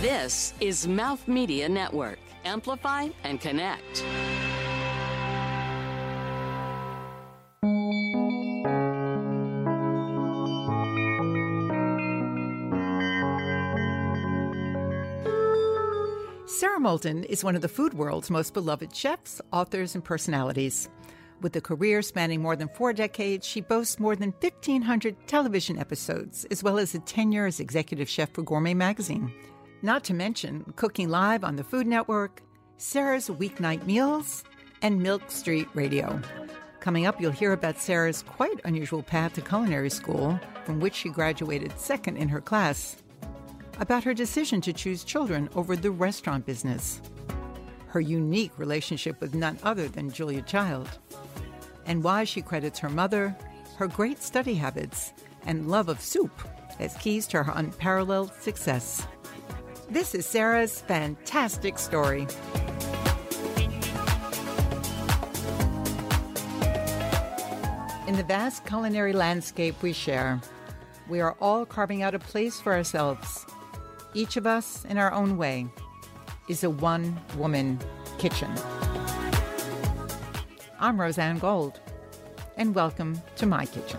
This is Mouth Media Network. Amplify and connect. Sara Moulton is one of the food world's most beloved chefs, authors, and personalities. With a career spanning more than four decades, she boasts more than 1,500 television episodes, as well as a tenure as executive chef for Gourmet Magazine. Not to mention cooking live on the Food Network, Sara's Weeknight Meals, and Milk Street Radio. Coming up, you'll hear about Sara's quite unusual path to culinary school, from which she graduated second in her class, about her decision to choose children over the restaurant business, her unique relationship with none other than Julia Child, and why she credits her mother, her great study habits, and love of soup as keys to her unparalleled success. This is Sara's fantastic story. In the vast culinary landscape we share, we are all carving out a place for ourselves. Each of us, in our own way, is a one woman kitchen. I'm Rozanne Gold, and welcome to my kitchen.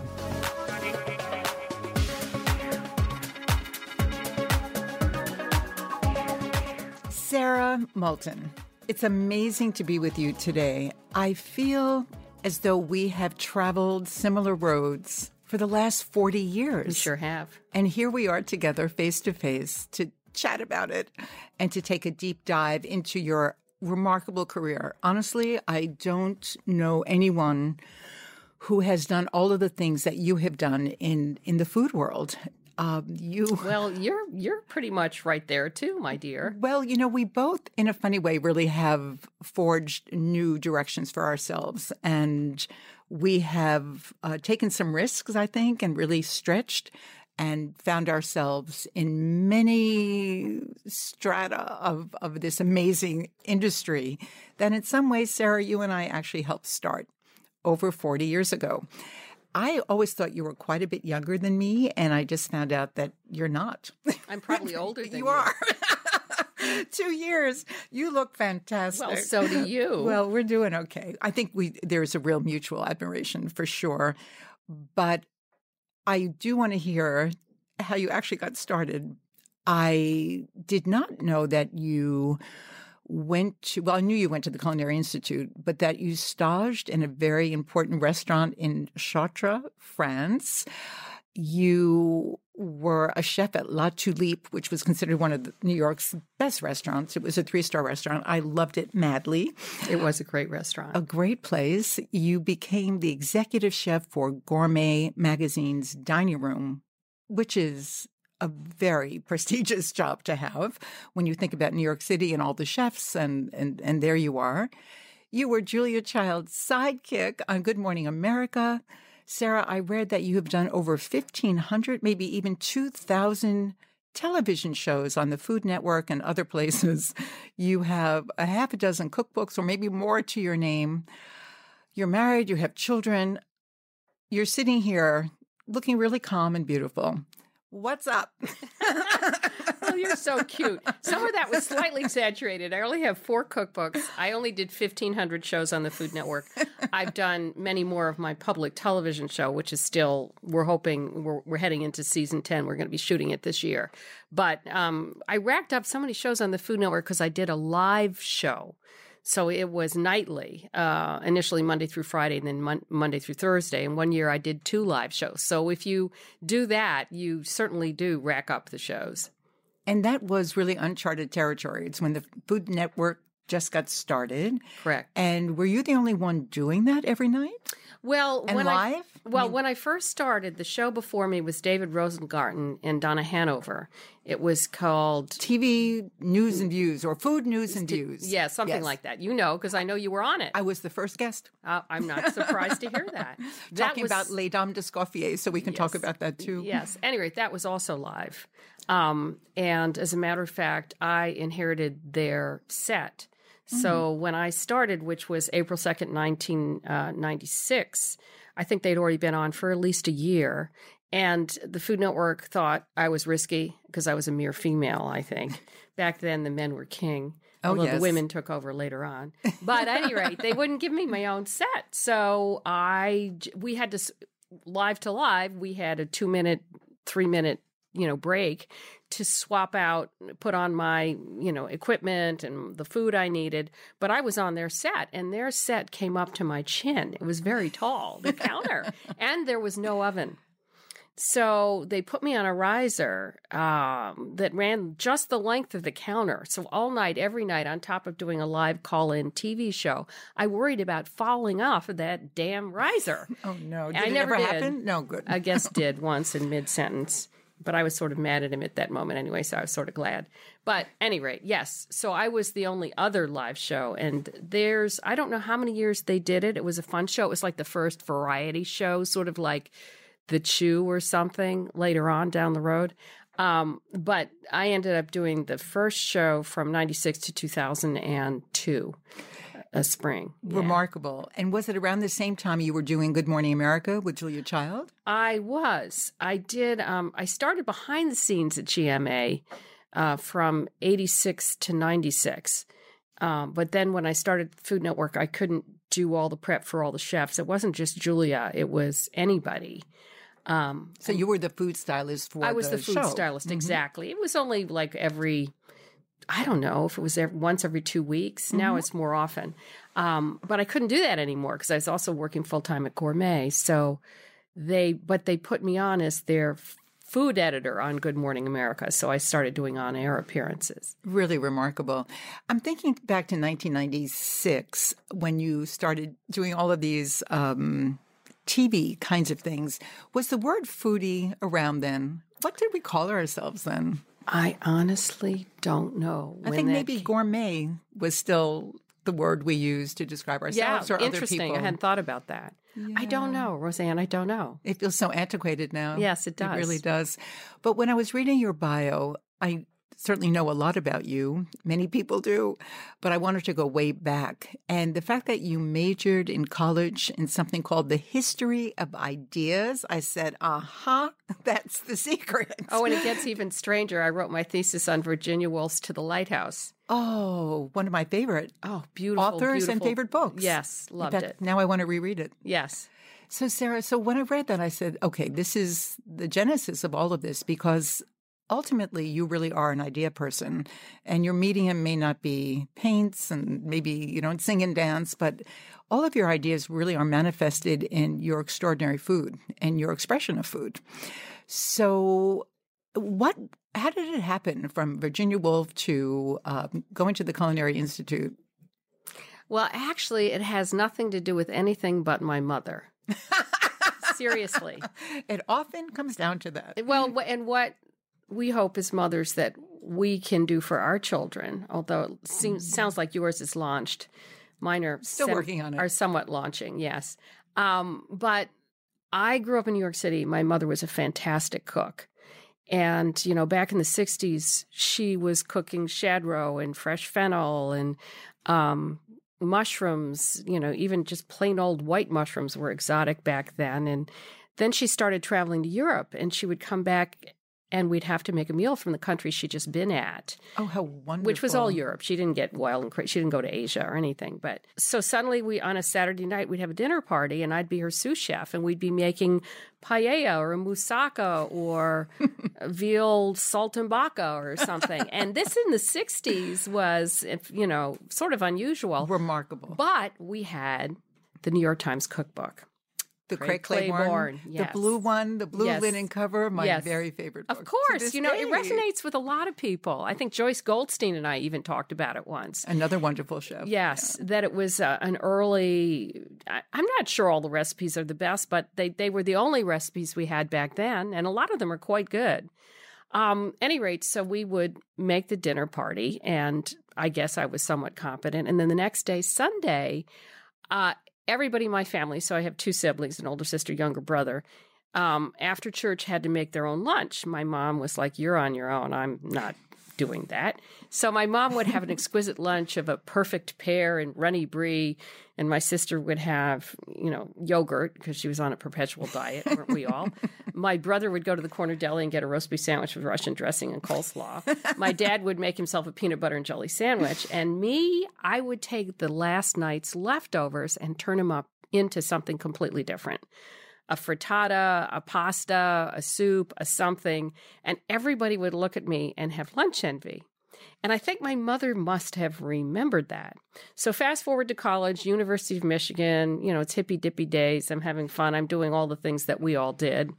Sara Moulton, it's amazing to be with you today. I feel as though we have traveled similar roads for the last 40 years. We sure have. And here we are together face to face to chat about it and to take a deep dive into your remarkable career. Honestly, I don't know anyone who has done all of the things that you have done in in the food world. Um, you well, you're you're pretty much right there too, my dear. Well, you know, we both, in a funny way, really have forged new directions for ourselves, and we have uh, taken some risks, I think, and really stretched and found ourselves in many strata of, of this amazing industry that in some ways, Sara, you and I actually helped start over 40 years ago. I always thought you were quite a bit younger than me, and I just found out that you're not. I'm probably older than you. you are. Two years. You look fantastic. Well, so do you. Well, we're doing okay. I think we there's a real mutual admiration for sure. But I do want to hear how you actually got started. I did not know that you went to, well, I knew you went to the Culinary Institute, but that you staged in a very important restaurant in Chartres, France. You were a chef at La Tulipe, which was considered one of New York's best restaurants. It was a three star restaurant. I loved it madly. It was a great restaurant. A great place. You became the executive chef for Gourmet Magazine's dining room, which is a very prestigious job to have when you think about New York City and all the chefs, and, and, and there you are. You were Julia Child's sidekick on Good Morning America. Sara, I read that you have done over 1,500, maybe even 2,000 television shows on the Food Network and other places. You have a half a dozen cookbooks or maybe more to your name. You're married, you have children. You're sitting here looking really calm and beautiful. What's up? oh, you're so cute. Some of that was slightly exaggerated. I only have four cookbooks. I only did 1,500 shows on the Food Network. I've done many more of my public television show, which is still, we're hoping, we're, we're heading into season 10. We're going to be shooting it this year. But um, I racked up so many shows on the Food Network because I did a live show. So it was nightly, uh, initially Monday through Friday, and then mon- Monday through Thursday. And one year I did two live shows. So if you do that, you certainly do rack up the shows. And that was really uncharted territory. It's when the Food Network just got started. Correct. And were you the only one doing that every night? Well, and when live? I, well, I mean, when I first started, the show before me was David Rosengarten and Donna Hanover. It was called TV News and Views or Food News and Views. Yeah, something Yes. like that. You know, because I know you were on it. I was the first guest Uh, I'm not surprised to hear that. That talking was- about Les Dames d'Escoffier, so we can talk about that too. Yes. Anyway, that was also live. Um, and as a matter of fact, I inherited their set. Mm-hmm. So when I started, which was April 2nd, 1996, uh, I think they'd already been on for at least a year. And the Food Network thought I was risky because I was a mere female, I think. Back then, the men were king. Oh, although yes. the women took over later on. But at any rate, they wouldn't give me my own set. So I, we had to, live to live, we had a two minute, three minute, you know, break to swap out, put on my, you know, equipment and the food I needed. But I was on their set and their set came up to my chin. It was very tall, the counter, and there was no oven. So they put me on a riser um, that ran just the length of the counter. So all night, every night, on top of doing a live call in TV show, I worried about falling off of that damn riser. Oh no! Did I it never ever did. happen? No, good. I guess did once in mid sentence, but I was sort of mad at him at that moment anyway, so I was sort of glad. But any rate, yes. So I was the only other live show, and there's I don't know how many years they did it. It was a fun show. It was like the first variety show, sort of like the Chew or something later on down the road. Um, but I ended up doing the first show from '96 to 2002, a spring. Yeah. Remarkable. And was it around the same time you were doing Good Morning America with Julia Child? I was. I did. Um, I started behind the scenes at GMA uh, from 86 to 96. Um, but then when I started Food Network, I couldn't do all the prep for all the chefs. It wasn't just Julia, it was anybody. Um, So you were the food stylist for I was the, food show. Mm-hmm. stylist, exactly. It was only like every, I don't know if it was every, once every two weeks. Mm-hmm. Now it's more often. Um, but I couldn't do that anymore because I was also working full time at Gourmet. So they, but they put me on as their food editor on Good Morning America. So I started doing on air appearances. Really remarkable. I'm thinking back to 1996 when you started doing all of these um, TV kinds of things. Was the word foodie around then? What did we call ourselves then? I honestly don't know. I think maybe came- gourmet was still the word we used to describe Yeah, ourselves or other interesting. people. I hadn't thought about that. I don't know, Rozanne. I don't know. It feels so antiquated now. Yes, it does. It really does. But when I was reading your bio, I certainly know a lot about you. Many people do, but I wanted to go way back. And the fact that you majored in college in something called the history of ideas, I said, aha, that's the secret. Oh, and it gets even stranger. I wrote my thesis on Virginia Woolf's To the Lighthouse. Oh, one of my favorite Oh, beautiful. authors and favorite books. Yes, loved fact, it. Now I want to reread it. Yes. So, Sara, so when I read that, I said, okay, this is the genesis of all of this because ultimately you really are an idea person and your medium may not be paints and maybe you don't sing and dance, but all of your ideas really are manifested in your extraordinary food and your expression of food. So, what, how did it happen from Virginia Woolf to um, going to the Culinary Institute? Well, actually, it has nothing to do with anything but my mother. Seriously. It often comes down to that. Well, and what we hope as mothers that we can do for our children, although it seems sounds like yours is launched, mine are Still working on it. Are somewhat launching, yes. Um, but I grew up in New York City. My mother was a fantastic cook. And, you know, back in the 60s, she was cooking shadroe and fresh fennel and um, mushrooms, you know, even just plain old white mushrooms were exotic back then. And then she started traveling to Europe and she would come back and we'd have to make a meal from the country she'd just been at Oh, how wonderful. which was all Europe. She didn't get wild and crazy. She didn't go to Asia or anything. But so suddenly, we on a Saturday night we'd have a dinner party, and I'd be her sous chef, and we'd be making paella or a moussaka or veal saltimbocca or something. and this in the '60s was, you know, sort of unusual. remarkable. But we had the New York Times cookbook. The Craig Craig Claiborne, Claiborne, the blue one, the blue Yes. linen cover, my Yes. very favorite. Book Of course, you know, it resonates with a lot of people. I think Joyce Goldstein and I even talked about it once. Another wonderful show. Yes, that it was uh, an early. I, I'm not sure all the recipes are the best, but they they were the only recipes we had back then, and a lot of them are quite good. Um, any rate, so we would make the dinner party, and I guess I was somewhat competent. And then the next day, Sunday, uh, everybody in my family, so I have two siblings, an older sister, younger brother. Um, after church, had to make their own lunch. My mom was like, "You're on your own. I'm not doing that. So my mom would have an exquisite lunch of a perfect pear and runny brie, and my sister would have, you know, yogurt because she was on a perpetual diet, weren't we all? my brother would go to the corner deli and get a roast beef sandwich with Russian dressing and coleslaw. my dad would make himself a peanut butter and jelly sandwich, and me, I would take the last night's leftovers and turn them up into something completely different a frittata, a pasta, a soup, a something, and everybody would look at me and have lunch envy. And I think my mother must have remembered that. So fast forward to college, University of Michigan, you know, it's hippy dippy days. I'm having fun. I'm doing all the things that we all did.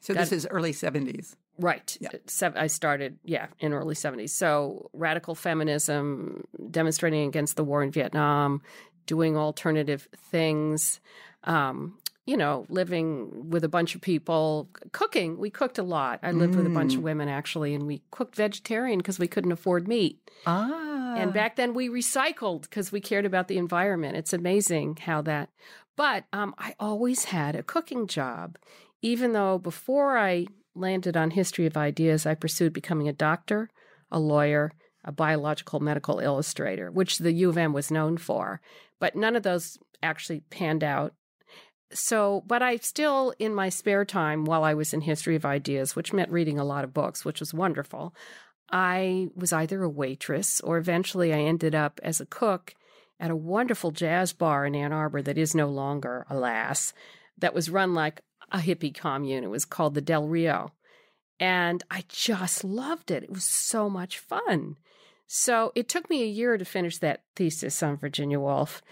So this is early 70s. Right. Yeah. I started, yeah, in early 70s. So radical feminism, demonstrating against the war in Vietnam, doing alternative things. Um, you know, living with a bunch of people, cooking. We cooked a lot. I lived mm. with a bunch of mm. women actually, and we cooked vegetarian because we couldn't afford meat. Ah. And back then we recycled because we cared about the environment. It's amazing how that. But um, I always had a cooking job, even though before I landed on History of Ideas, I pursued becoming a doctor, a lawyer, a biological medical illustrator, which the U of M was known for. But none of those actually panned out so, but I still, in my spare time while I was in History of Ideas, which meant reading a lot of books, which was wonderful, I was either a waitress or eventually I ended up as a cook at a wonderful jazz bar in Ann Arbor that is no longer, alas, that was run like a hippie commune. It was called the Del Rio. And I just loved it. It was so much fun. So it took me a year to finish that thesis on Virginia Woolf.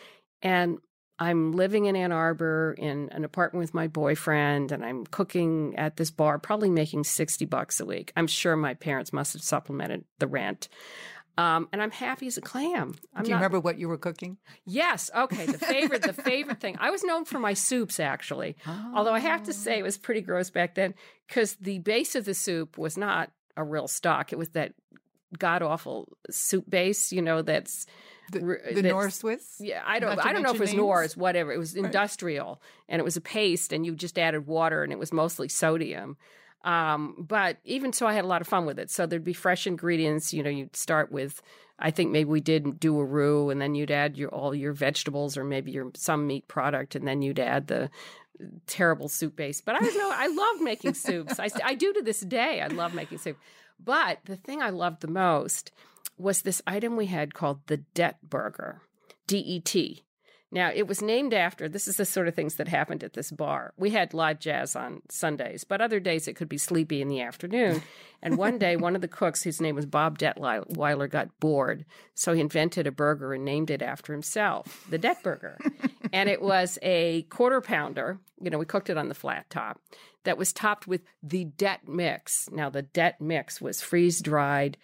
And I'm living in Ann Arbor in an apartment with my boyfriend and I'm cooking at this bar, probably making 60 bucks a week. I'm sure my parents must have supplemented the rent. Um, and I'm happy as a clam. I'm Do you not... remember what you were cooking? Yes. Okay. The favorite, the favorite thing. I was known for my soups, actually. Oh. Although I have to say it was pretty gross back then because the base of the soup was not a real stock. It was that god awful soup base, you know, that's the, the Knorr Swiss? Yeah, I don't. I don't know if it was Knorr's, whatever. It was industrial, right. and it was a paste, and you just added water, and it was mostly sodium. Um, but even so, I had a lot of fun with it. So there'd be fresh ingredients. You know, you'd start with, I think maybe we did do a roux, and then you'd add your all your vegetables or maybe your some meat product, and then you'd add the terrible soup base. But I know I love making soups. I, I do to this day. I love making soup. But the thing I loved the most was this item we had called the Det Burger, D E T. Now, it was named after this is the sort of things that happened at this bar. We had live jazz on Sundays, but other days it could be sleepy in the afternoon. And one day, one of the cooks, whose name was Bob Detweiler, got bored. So he invented a burger and named it after himself, the Det Burger. and it was a quarter pounder. You know, we cooked it on the flat top that was topped with the Det Mix. Now, the Det Mix was freeze dried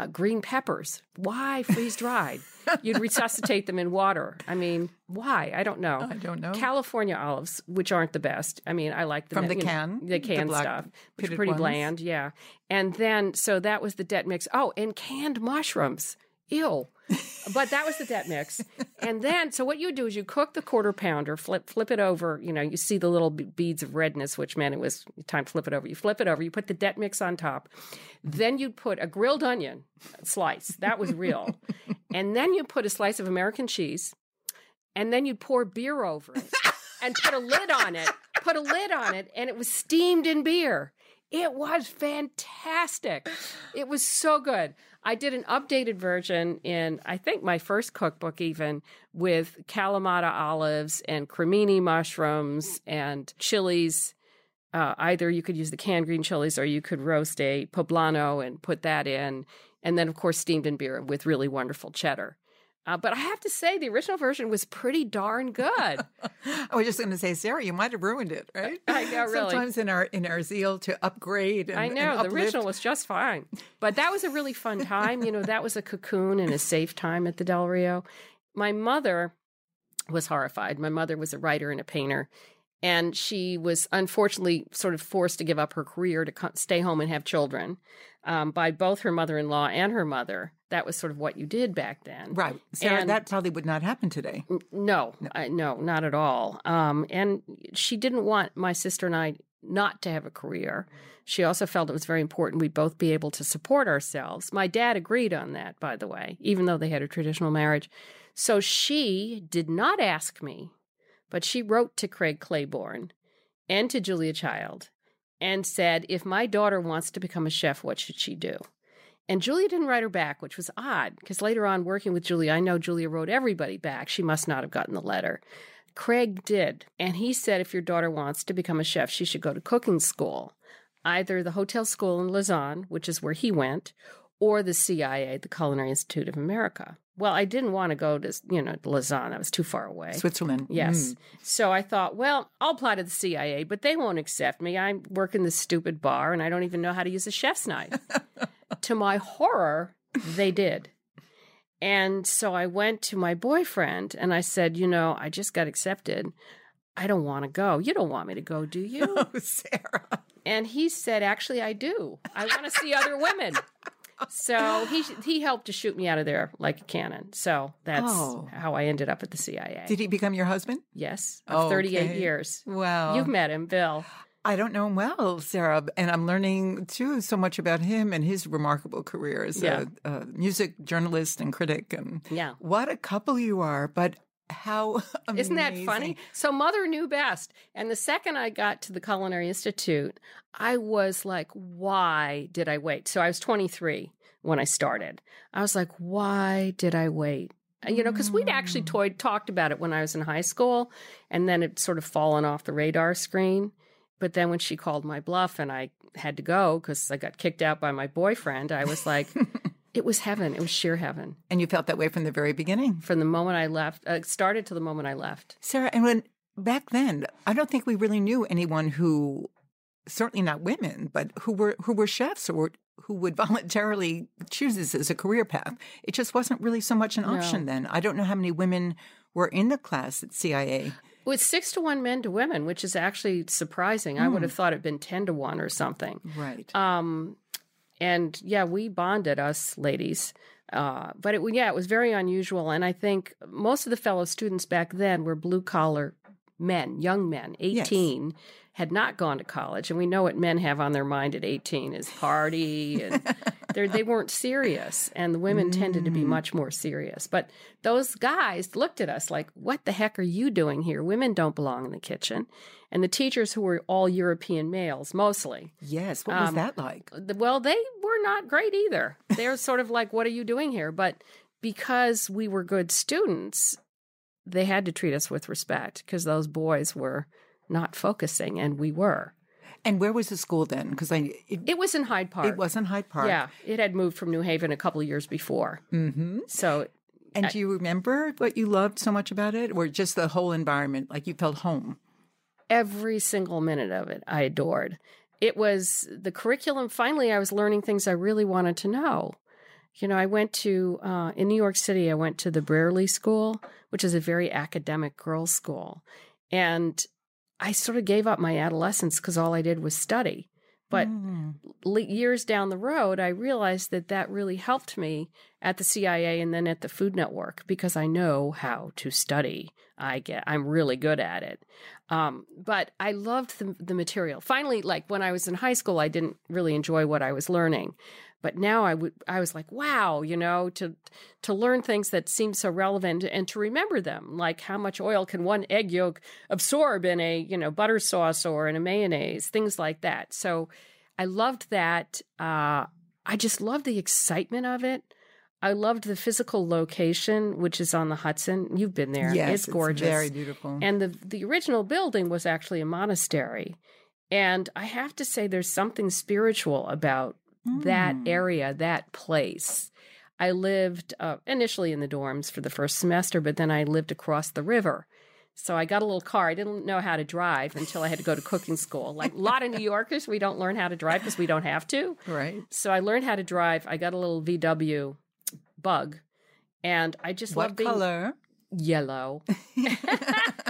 uh, green peppers. Why freeze dried? You'd resuscitate them in water. I mean, why? I don't know. I don't know. California olives, which aren't the best. I mean, I like them from the can, know, the can the stuff, which are pretty ones. bland. Yeah, and then so that was the Det Mix. Oh, and canned mushrooms. Ew but that was the Det Mix. And then, so what you do is you cook the quarter pounder, flip flip it over. You know, you see the little beads of redness, which meant it was time to flip it over. You flip it over. You put the Det Mix on top. Then you'd put a grilled onion slice. That was real. and then you put a slice of American cheese. And then you'd pour beer over it and put a lid on it. Put a lid on it, and it was steamed in beer. It was fantastic. It was so good. I did an updated version in, I think, my first cookbook, even with Kalamata olives and cremini mushrooms and chilies. Uh, either you could use the canned green chilies or you could roast a poblano and put that in. And then, of course, steamed in beer with really wonderful cheddar. Uh, but I have to say, the original version was pretty darn good. I was just going to say, Sara, you might have ruined it, right? I know, really. Sometimes in our in our zeal to upgrade, and, I know the original was just fine. But that was a really fun time. You know, that was a cocoon and a safe time at the Del Rio. My mother was horrified. My mother was a writer and a painter, and she was unfortunately sort of forced to give up her career to stay home and have children um, by both her mother-in-law and her mother that was sort of what you did back then. Right. Sara, and that probably would not happen today. No, no, no not at all. Um, and she didn't want my sister and I not to have a career. She also felt it was very important we both be able to support ourselves. My dad agreed on that, by the way, even though they had a traditional marriage. So she did not ask me, but she wrote to Craig Claiborne and to Julia Child and said, If my daughter wants to become a chef, what should she do? And Julia didn't write her back, which was odd because later on, working with Julia, I know Julia wrote everybody back. She must not have gotten the letter. Craig did. And he said if your daughter wants to become a chef, she should go to cooking school, either the hotel school in Lausanne, which is where he went, or the CIA, the Culinary Institute of America. Well, I didn't want to go to, you know, Lausanne. I was too far away. Switzerland. Yes. Mm. So I thought, well, I'll apply to the CIA, but they won't accept me. I work in this stupid bar and I don't even know how to use a chef's knife. to my horror, they did. And so I went to my boyfriend and I said, you know, I just got accepted. I don't want to go. You don't want me to go, do you? Oh, Sara. And he said, actually, I do. I want to see other women. So he he helped to shoot me out of there like a cannon. So that's Oh. how I ended up at the CIA. Did he become your husband? yes, of 38 Okay. years. Wow. You've met him, Bill. I don't know him well, Sara, and I'm learning too so much about him and his remarkable career as Yeah. a, a music journalist and critic. And Yeah. what a couple you are! But how amazing. Isn't that funny? So mother knew best. And the second I got to the Culinary Institute, I was like, why did I wait? So I was 23 when I started. I was like, why did I wait? Uh, You know, because we'd actually toyed, talked about it when I was in high school, and then it sort of fallen off the radar screen. But then when she called my bluff and I had to go because I got kicked out by my boyfriend, I was like, it was heaven. It was sheer heaven And you felt that way from the very beginning, from the moment I left. Uh, started to the moment I left. Sara. And when back then, I don't think we really knew anyone who, certainly not women, but who were who were chefs or who would voluntarily choose this as a career path. It just wasn't really so much an option then. I don't know how many women were in the class at CIA. With six to one men to women, which is actually surprising. I would have thought it'd been 10 to one or something. Right. Um, and yeah, we bonded, us ladies. Uh, but it, yeah, it was very unusual. And I think most of the fellow students back then were blue collar men, young men, 18, had not gone to college. And we know what men have on their mind at 18 is party. And they weren't serious. And the women tended to be much more serious. But those guys looked at us like, what the heck are you doing here? Women don't belong in the kitchen. And the teachers who were all European males, mostly, yes. What was um, that like? well, they were not great either. They're sort of like, what are you doing here? But because we were good students, they had to treat us with respect because those boys were not focusing and we were. And where was the school then? Because I it, It was in Hyde Park. it wasn't Hyde Park. Yeah, it had moved from New Haven a couple of years before. Mm-hmm. So And do you remember what you loved so much about it, or just the whole environment, like you felt home? every single minute of it I adored. It was the curriculum. Finally, I was learning things I really wanted to know. You know, I went to, uh, in New York City, I went to the Brearley School, which is a very academic girls' school. And I sort of gave up my adolescence because all I did was study. But Mm. years down the road, I realized that that really helped me at the CIA and then at the Food Network because I know how to study. I get, I'm really good at it. Um, but I loved the, the material. Finally, like when I was in high school, I didn't really enjoy what I was learning. But now I would, I was like, wow, you know, to to learn things that seem so relevant and to remember them, like how much oil can one egg yolk absorb in a you know butter sauce or in a mayonnaise, things like that. So I loved that. Uh, I just loved the excitement of it. I loved the physical location, which is on the Hudson. You've been there; Yes, it's gorgeous, very beautiful. and the the original building was actually a monastery. And I have to say, there's something spiritual about that Mm. area, that place. I lived uh, initially in the dorms for the first semester, but then I lived across the river. So I got a little car. I didn't know how to drive until I had to go to cooking school. Like a lot of New Yorkers, we don't learn how to drive because we don't have to. right. So I learned how to drive. I got a little VW bug, and I just What loved being color? yellow.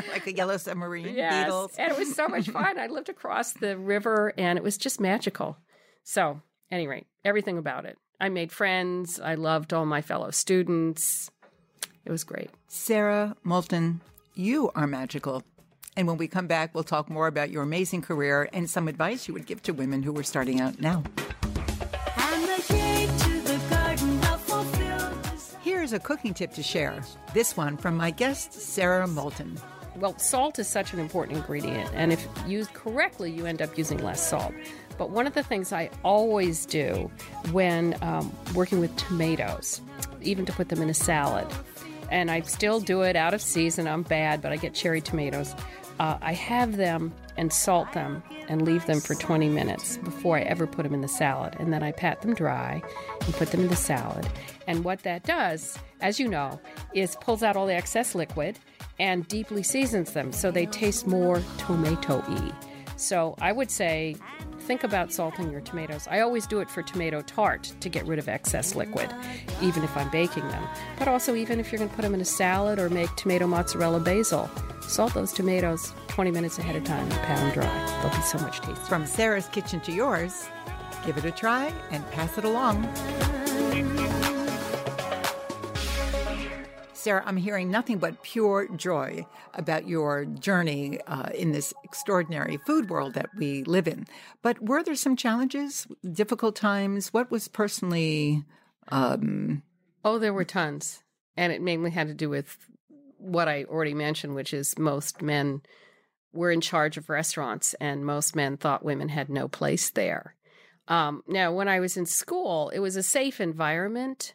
like a yellow submarine. Yes. Beatles. And it was so much fun. I lived across the river and it was just magical. So, anyway, everything about it. I made friends. I loved all my fellow students. It was great. Sara Moulton, you are magical. And when we come back, we'll talk more about your amazing career and some advice you would give to women who are starting out now. Here's a cooking tip to share. This one from my guest, Sara Moulton. Well, salt is such an important ingredient, and if used correctly, you end up using less salt. But one of the things I always do when um, working with tomatoes, even to put them in a salad, and I still do it out of season, I'm bad, but I get cherry tomatoes. Uh, I have them and salt them and leave them for 20 minutes before I ever put them in the salad. And then I pat them dry and put them in the salad. And what that does, as you know, is pulls out all the excess liquid and deeply seasons them so they taste more tomato y. So I would say think about salting your tomatoes. I always do it for tomato tart to get rid of excess liquid, even if I'm baking them. But also, even if you're going to put them in a salad or make tomato mozzarella basil, salt those tomatoes 20 minutes ahead of time and pat them dry. They'll be so much tastier. From Sara's kitchen to yours, give it a try and pass it along. Sara, I'm hearing nothing but pure joy about your journey uh, in this extraordinary food world that we live in. But were there some challenges, difficult times? What was personally. Um... Oh, there were tons. And it mainly had to do with what I already mentioned, which is most men were in charge of restaurants, and most men thought women had no place there. Um, now, when I was in school, it was a safe environment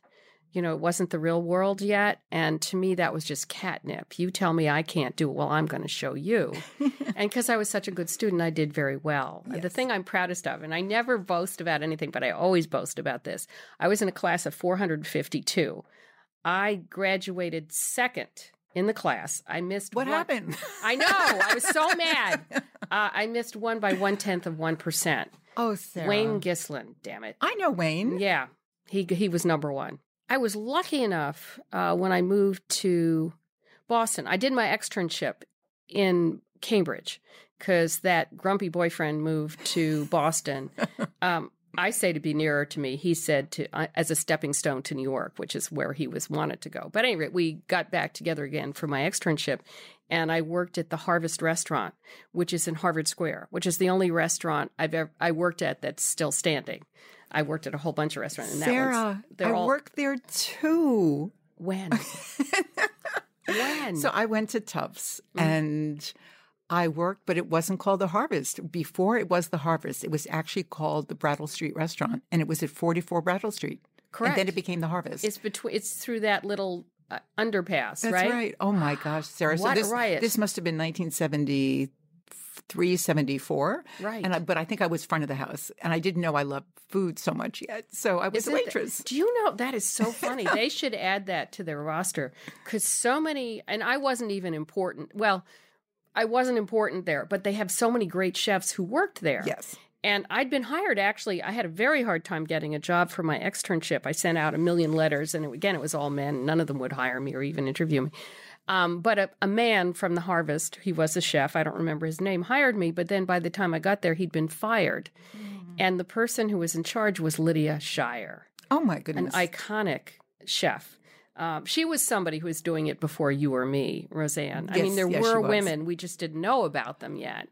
you know, it wasn't the real world yet. And to me, that was just catnip. You tell me I can't do it. Well, I'm going to show you. and because I was such a good student, I did very well. Yes. The thing I'm proudest of, and I never boast about anything, but I always boast about this I was in a class of 452. I graduated second in the class. I missed what one. happened. I know. I was so mad. Uh, I missed one by one tenth of one percent. Oh, Sara. Wayne Gisslen. Damn it. I know Wayne. Yeah, he he was number one. I was lucky enough uh, when I moved to Boston. I did my externship in Cambridge because that grumpy boyfriend moved to Boston. Um, I say to be nearer to me. He said to uh, as a stepping stone to New York, which is where he was wanted to go. But anyway, we got back together again for my externship, and I worked at the Harvest Restaurant, which is in Harvard Square, which is the only restaurant I've ever I worked at that's still standing. I worked at a whole bunch of restaurants. And Sara, I all... worked there too. When? when? So I went to Tufts mm. and I worked, but it wasn't called the Harvest. Before it was the Harvest, it was actually called the Brattle Street Restaurant, and it was at 44 Brattle Street. Correct. And then it became the Harvest. It's between. It's through that little uh, underpass, That's right? right. Oh my gosh, Sara! What so this, riot. this must have been 1970 374. Right. And I, but I think I was front of the house and I didn't know I loved food so much yet. So I was Isn't a waitress. do you know that is so funny? they should add that to their roster cuz so many and I wasn't even important. Well, I wasn't important there, but they have so many great chefs who worked there. Yes. And I'd been hired actually. I had a very hard time getting a job for my externship. I sent out a million letters, and again, it was all men. None of them would hire me or even interview me. Um, but a, a, man from the Harvest, he was a chef, I don't remember his name, hired me. But then by the time I got there, he'd been fired. Mm. And the person who was in charge was Lydia Shire. Oh, my goodness. An iconic chef. Um, she was somebody who was doing it before you or me, Rozanne. Yes, I mean, there yes, were women, we just didn't know about them yet.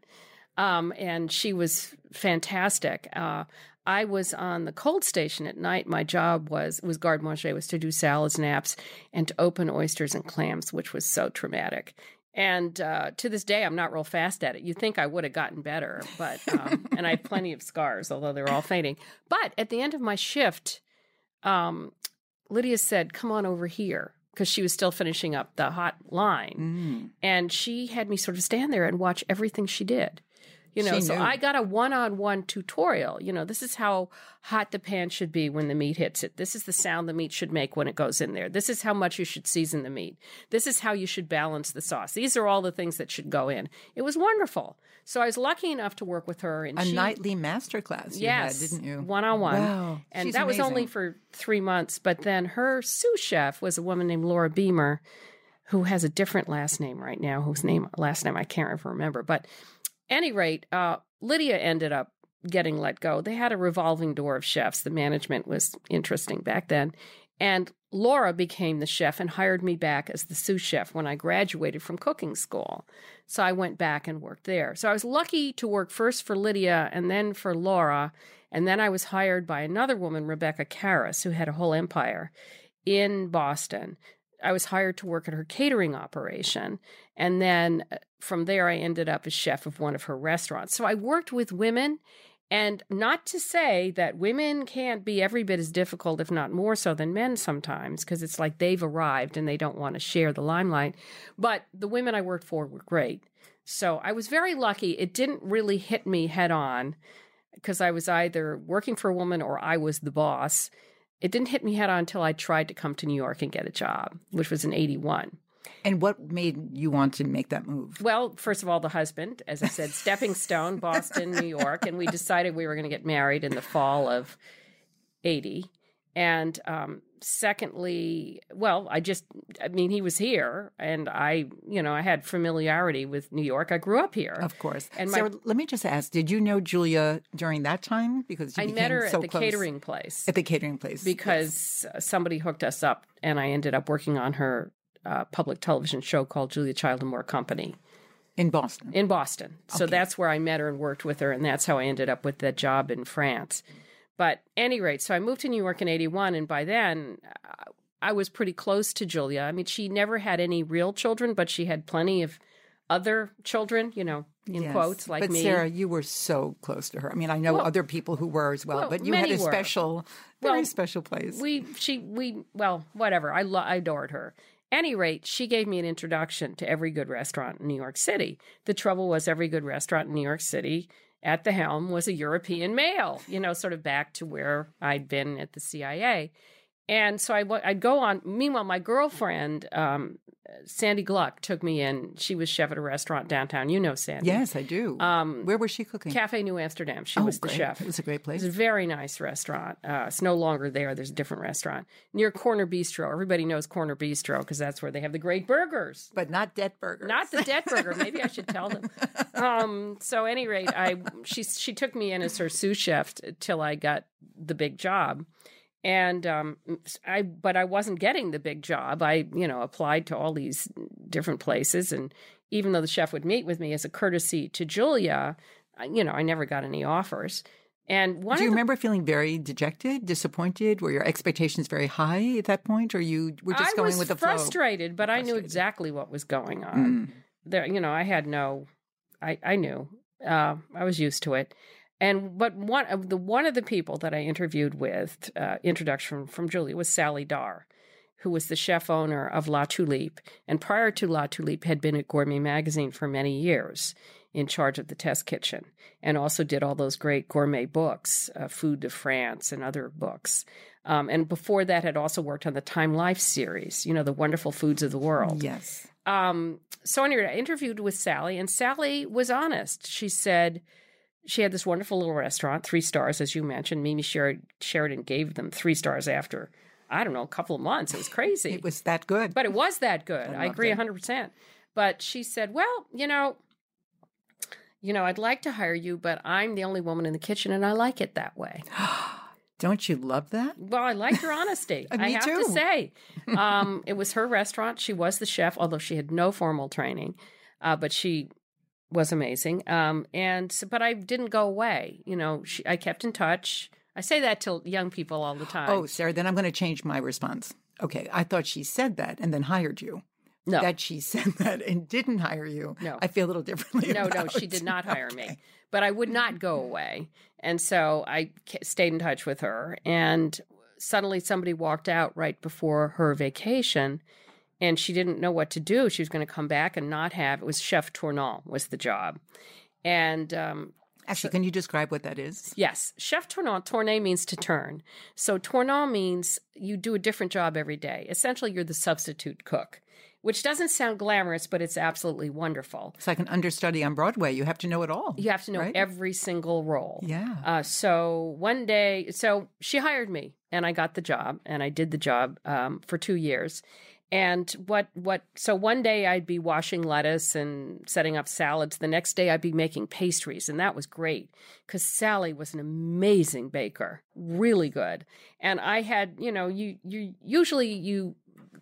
Um, and she was fantastic. Uh, I was on the cold station at night. My job was was garde manger, was to do salads and apps and to open oysters and clams, which was so traumatic. And uh, to this day, I'm not real fast at it. You think I would have gotten better, but um, and I have plenty of scars, although they're all fading. But at the end of my shift, um, Lydia said, "Come on over here." Because she was still finishing up the hot line. Mm. And she had me sort of stand there and watch everything she did. You know, so I got a one-on-one tutorial. You know, this is how hot the pan should be when the meat hits it. This is the sound the meat should make when it goes in there. This is how much you should season the meat. This is how you should balance the sauce. These are all the things that should go in. It was wonderful. So I was lucky enough to work with her. And a she, nightly master class, yes, had, didn't you? One on one. Wow, and She's that amazing. was only for three months. But then her sous chef was a woman named Laura Beamer, who has a different last name right now. Whose name last name I can't remember, but any rate, uh, Lydia ended up getting let go. They had a revolving door of chefs. The management was interesting back then. And Laura became the chef and hired me back as the sous chef when I graduated from cooking school. So I went back and worked there. So I was lucky to work first for Lydia and then for Laura. And then I was hired by another woman, Rebecca Caras, who had a whole empire in Boston. I was hired to work at her catering operation. And then uh, from there, I ended up as chef of one of her restaurants. So I worked with women. And not to say that women can't be every bit as difficult, if not more so, than men sometimes, because it's like they've arrived and they don't want to share the limelight. But the women I worked for were great. So I was very lucky. It didn't really hit me head on because I was either working for a woman or I was the boss. It didn't hit me head on until I tried to come to New York and get a job, which was in 81. And what made you want to make that move? Well, first of all, the husband, as I said, stepping stone, Boston, New York. And we decided we were going to get married in the fall of 80. And um, secondly, well, I just, I mean, he was here and I, you know, I had familiarity with New York. I grew up here. Of course. And my, let me just ask, did you know Julia during that time? Because you I met her so at the close. catering place At the catering place. because somebody hooked us up and I ended up working on her uh, public television show called Julia Child and More Company in Boston. in Boston. So Okay. that's where I met her and worked with her, and that's how I ended up with that job in France. But any rate, so I moved to New York in '81, and by then uh, I was pretty close to Julia. I mean, she never had any real children, but she had plenty of other children, you know, in Yes. quotes like but me. Sarah, you were so close to her. I mean, I know Well- other people who were as well, well, but you had a were. special, very Well, special place. we she we well whatever i lo- I adored her any rate she gave me an introduction to every good restaurant in new york city. The trouble was every good restaurant in new york city at the helm was a european male you know sort of back to where i'd been at the cia and so I, would go on. Meanwhile, my girlfriend, um, Sandy Gluck, took me in. She was chef at a restaurant downtown. You know Sandy. yes, I do. Um, Where was she cooking? Cafe New Amsterdam. She oh, was the great. chef. It was a great place. It's a very nice restaurant. Uh, it's no longer there. There's a different restaurant near Corner Bistro. Everybody knows Corner Bistro because that's where they have the great burgers. but not Det Burger. Not the Det Burger. Maybe I should tell them. Um, so, any rate, I she she took me in as her sous chef t- till I got the big job, and um, I but I wasn't getting the big job. I you know applied to all these different places, and even though the chef would meet with me as a courtesy to Julia, you know I never got any offers. And one Do you the remember feeling very dejected, disappointed? Were your expectations very high at that point, or you were just I going with the flow? I was frustrated, but I knew exactly what was going on. Mm. There, you know, I had no, I I knew, uh, I was used to it. And but one of the one of the people that I interviewed with, uh, introduction from Julie was Sally Darr, who was the chef owner of La Tulipe, and prior to La Tulipe had been at Gourmet Magazine for many years, in charge of the test kitchen, and also did all those great gourmet books, uh, Food de France, and other books. Um, and before that, had also worked on the Time Life series, you know, the wonderful foods of the world. Yes. Um, so anyway, I interviewed with Sally, and Sally was honest. She said she had this wonderful little restaurant, three stars, as you mentioned. Mimi Sher- Sheraton gave them three stars after, I don't know, a couple of months. It was crazy. It was that good. But it was that good. I, loved agree it. 100%. But she said, well, you know, you know, I'd like to hire you, but I'm the only woman in the kitchen and I like it that way. Don't you love that? Well, I liked her honesty. Me I have too. to say, um, it was her restaurant. She was the chef, although she had no formal training, uh, but she was amazing. Um, and so, but I didn't go away. You know, she, I kept in touch. I say that to young people all the time. Oh, Sara, then I'm going to change my response. Okay, I thought she said that and then hired you. no, That she said that and didn't hire you. No. I feel a little differently. no, no, she did not hire me. But I would not go away, and so I stayed in touch with her. And suddenly, somebody walked out right before her vacation, and she didn't know what to do. She was going to come back and not have it was Chef Tournant was the job, and um, Actually, can you describe what that is? Yes, chef tournant. Tourner means to turn. So tournant means you do a different job every day. Essentially, you're the substitute cook, which doesn't sound glamorous, but it's absolutely wonderful. It's like an understudy on Broadway. You have to know it all. You have to know Right. every single role. Yeah. Uh, so one day, so she hired me, and I got the job, and I did the job um, for two years. And what what so one day I'd be washing lettuce and setting up salads. The next day I'd be making pastries, and that was great because Sally was an amazing baker, really good. And I had, you know, you you usually you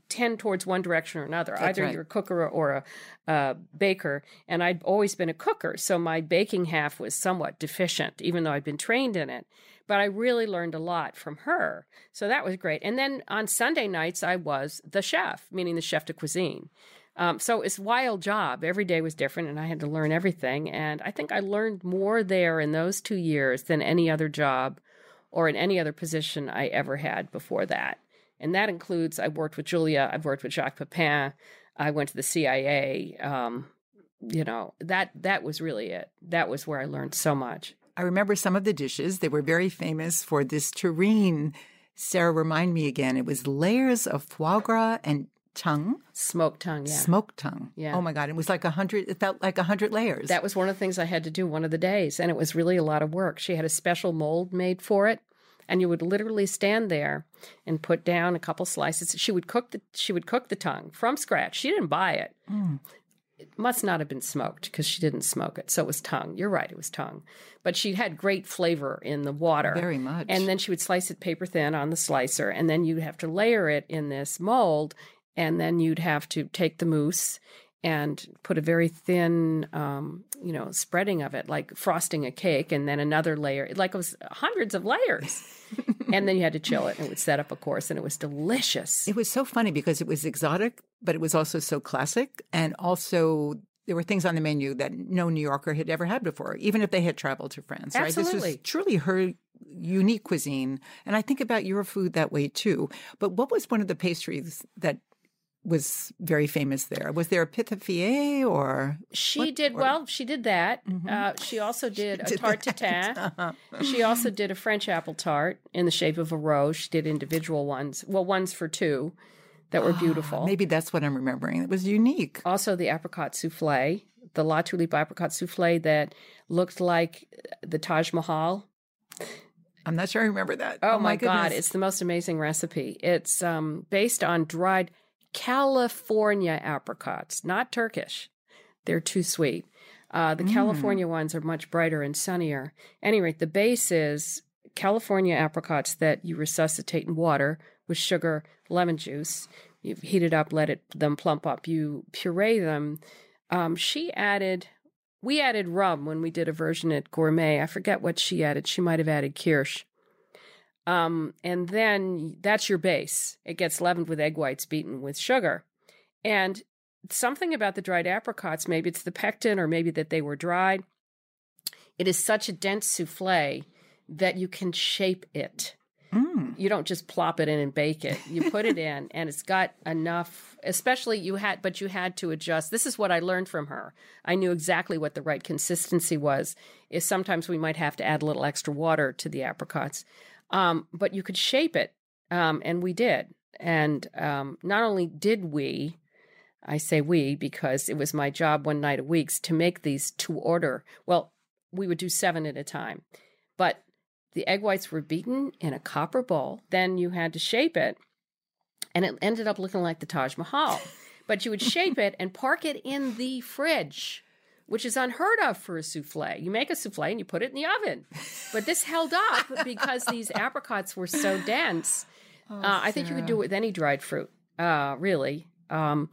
tend towards one direction or another. That's Either right. you're a cooker or a uh, baker, and I'd always been a cooker, so my baking half was somewhat deficient, even though I'd been trained in it. But I really learned a lot from her, so that was great. And then on Sunday nights, I was the chef, meaning the chef de cuisine. Um, so it's wild job. Every day was different, and I had to learn everything. And I think I learned more there in those two years than any other job or in any other position I ever had before that. And that includes I worked with Julia, I've worked with Jacques Pepin, I went to the CIA. Um, you know that that was really it. That was where I learned so much. I remember some of the dishes. They were very famous for this terrine. Sara, remind me again. It was layers of foie gras and tongue, Smoked tongue, yeah. smoked tongue. Yeah. Oh my God. It was like a hundred, it felt like a hundred layers. That was one of the things I had to do one of the days, and it was really a lot of work. She had a special mold made for it, and you would literally stand there and put down a couple slices. She would cook the she would cook the tongue from scratch. She didn't buy it. Mm. It must not have been smoked because she didn't smoke it, so it was tongue. You're right, it was tongue, but she had great flavor in the water. Very much. And then she would slice it paper thin on the slicer, and then you'd have to layer it in this mold, and then you'd have to take the mousse and put a very thin, um, you know, spreading of it, like frosting a cake, and then another layer, like it was hundreds of layers. and then you had to chill it, and it would set up a course, and it was delicious. It was so funny because it was exotic, but it was also so classic. And also, there were things on the menu that no New Yorker had ever had before, even if they had traveled to France. Right? This Absolutely. was truly her unique cuisine. And I think about your food that way too. But what was one of the pastries that was very famous there? Was there a pithivier or She What- did or- well. She did that. Uh, she also did a did tarte that. tatin. she also did a French apple tart in the shape of a rose. She did individual ones. Well, ones for two that were beautiful. maybe that's what I'm remembering? It was unique. also the apricot souffle, the La Tulipe apricot souffle that looked like the Taj Mahal. I'm not sure I remember that. Oh, my, God, it's the most amazing recipe. It's um, based on dried California apricots, not Turkish. They're too sweet. Uh, the California ones are much brighter and sunnier. Anyway, the base is California apricots that you resuscitate in water with sugar, lemon juice. You heat it up, let it them plump up. You puree them. Um, she added, we added rum when we did a version at Gourmet. I forget what she added. She might have added kirsch. Um, and then that's your base. It gets leavened with egg whites beaten with sugar. And something about the dried apricots, maybe it's the pectin or maybe that they were dried. It is such a dense souffle that you can shape it. Mm. You don't just plop it in and bake it. You put it in and it's got enough, especially you had, but you had to adjust. This is what I learned from her. I knew exactly what the right consistency was. Is sometimes we might have to add a little extra water to the apricots. Um, but you could shape it. Um, and we did. And um, not only did we, I say we because it was my job one night a week to make these to order. Well, we would do seven at a time, but the egg whites were beaten in a copper bowl. Then you had to shape it, and it ended up looking like the Taj Mahal. but you would shape it and park it in the fridge, which is unheard of for a souffle. You make a souffle and you put it in the oven. But this held up because these apricots were so dense. uh, I think you could do it with any dried fruit, uh, really. Um,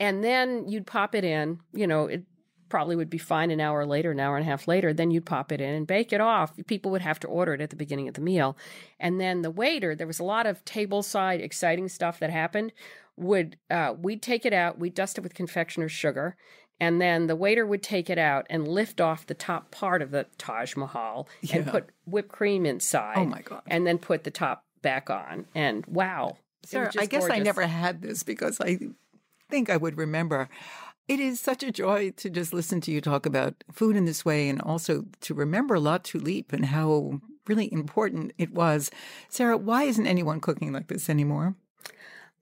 and then you'd pop it in. You know, it probably would be fine an hour later, an hour and a half later. Then you'd pop it in and bake it off. People would have to order it at the beginning of the meal. And then the waiter, there was a lot of table side exciting stuff that happened. Would uh, we'd take it out, we'd dust it with confectioner's sugar, and then the waiter would take it out and lift off the top part of the Taj Mahal and put whipped cream inside. Oh, my God. And then put the top back on. And wow. Sara, I guess I never had this because I think I would remember. It is such a joy to just listen to you talk about food in this way and also to remember La Tulipe and how really important it was. Sara, why isn't anyone cooking like this anymore?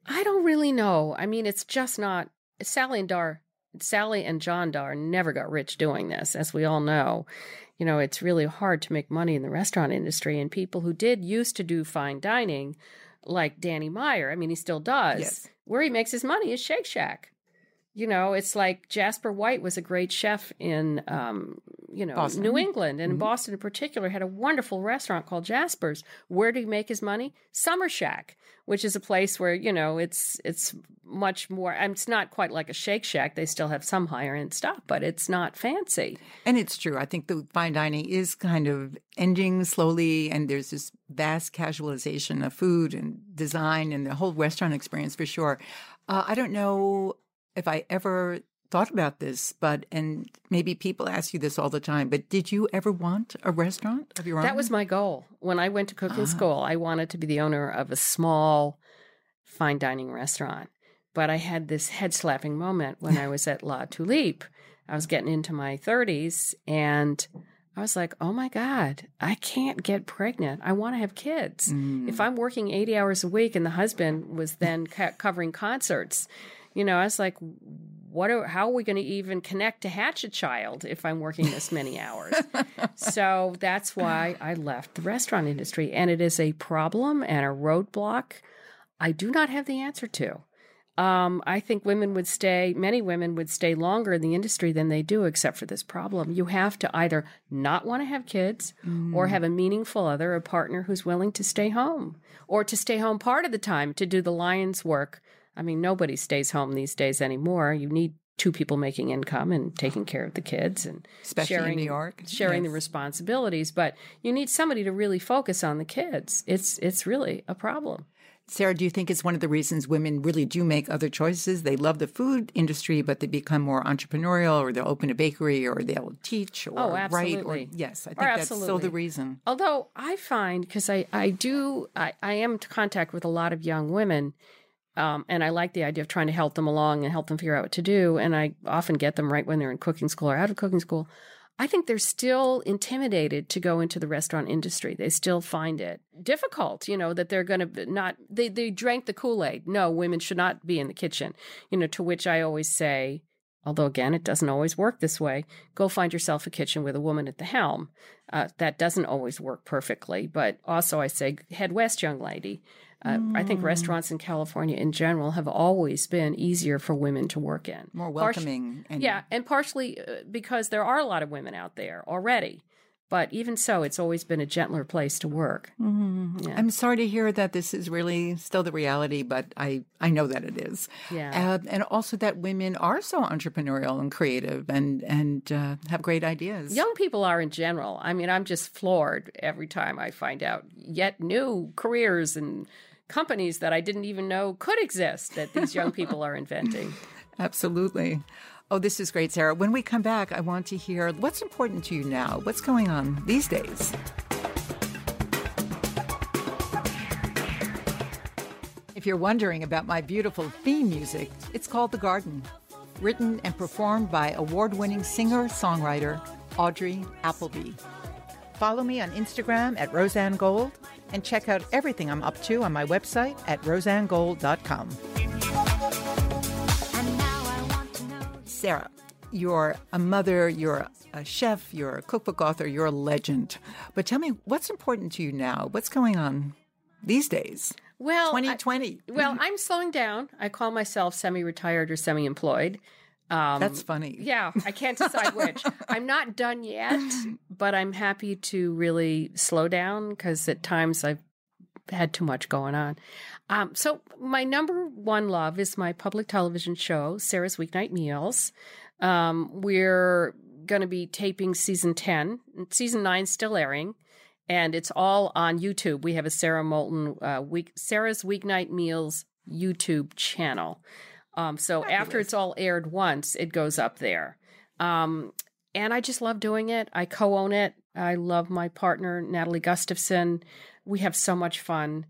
I don't really know. I mean, it's just not Sally and Darr. Sally and John Darr never got rich doing this, as we all know. You know, it's really hard to make money in the restaurant industry, and people who did used to do fine dining, like Danny Meyer. I mean, he still does. Yes. where he makes his money is Shake Shack. You know, it's like Jasper White was a great chef in, um, you know, Boston. New England and Mhm. Boston in particular had a wonderful restaurant called Jasper's. Where did he make his money? Summer Shack, which is a place where you know it's it's much more. and It's not quite like a Shake Shack. They still have some higher end stuff, but it's not fancy. And it's true. I think the fine dining is kind of ending slowly, and there's this vast casualization of food and design and the whole restaurant experience for sure. Uh, I don't know if I ever thought about this, but and maybe people ask you this all the time, but did you ever want a restaurant of your own? That was my goal. When I went to cooking Ah. school, I wanted to be the owner of a small fine dining restaurant. But I had this head slapping moment when I was at La Tulipe. I was getting into my 30s and I was like, oh my God, I can't get pregnant. I want to have kids. Mm. If I'm working 80 hours a week and the husband was then covering concerts, you know, I was like, what are, how are we going to even connect to hatch a child if I'm working this many hours? so that's why I left the restaurant industry. And it is a problem and a roadblock I do not have the answer to. Um, I think women would stay, many women would stay longer in the industry than they do, except for this problem. You have to either not want to have kids or have a meaningful other, a partner who's willing to stay home or to stay home part of the time to do the lion's work. I mean, nobody stays home these days anymore. You need two people making income and taking care of the kids and Especially in sharing New York. sharing the responsibilities. But you need somebody to really focus on the kids. It's it's really a problem. Sara, do you think it's one of the reasons women really do make other choices? They love the food industry, but they become more entrepreneurial, or they'll open a bakery, or they'll teach, or Oh, write. Or yes, I Or think that's still the reason. Although I find because I I do I, I am in contact with a lot of young women. Um, and I like the idea of trying to help them along and help them figure out what to do. And I often get them right when they're in cooking school or out of cooking school. I think they're still intimidated to go into the restaurant industry. They still find it difficult, you know, that they're going to not, they, they drank the Kool Aid. No, women should not be in the kitchen, you know, to which I always say, although again, it doesn't always work this way, go find yourself a kitchen with a woman at the helm. Uh, that doesn't always work perfectly, but also I say, head west, young lady. Uh, I think restaurants in California in general have always been easier for women to work in. More welcoming. and yeah, and partially uh, because there are a lot of women out there already. But even so, it's always been a gentler place to work. Mhm. Yeah. I'm sorry to hear that this is really still the reality, but I, I know that it is. Yeah. Uh, and also that women are so entrepreneurial and creative and, and uh, have great ideas. Young people are in general. I mean, I'm just floored every time I find out yet new careers and companies that I didn't even know could exist that these young people are inventing. Absolutely. Oh, this is great, Sara. When we come back, I want to hear what's important to you now. What's going on these days? If you're wondering about my beautiful theme music, it's called The Garden, written and performed by award winning singer songwriter Audrey Appleby. Follow me on Instagram at Rozanne Gold and check out everything I'm up to on my website at rozannegold.com. Sara, you're a mother, you're a chef, you're a cookbook author, you're a legend. But tell me, what's important to you now? What's going on these days? Well, I- 2020. well, I'm slowing down. I call myself semi-retired or semi-employed. Um, That's funny. Yeah, I can't decide which. I'm not done yet, but I'm happy to really slow down because at times I've had too much going on. Um, so my number one love is my public television show, Sara's Weeknight Meals. Um, we're going to be taping season 10. Season 9 still airing. And it's all on YouTube. We have a Sara Moulton uh, week, Sara's Weeknight Meals YouTube channel. Um, so after it's all aired once, it goes up there. Um, and I just love doing it. I co own it. I love my partner, Natalie Gustafson. We have so much fun.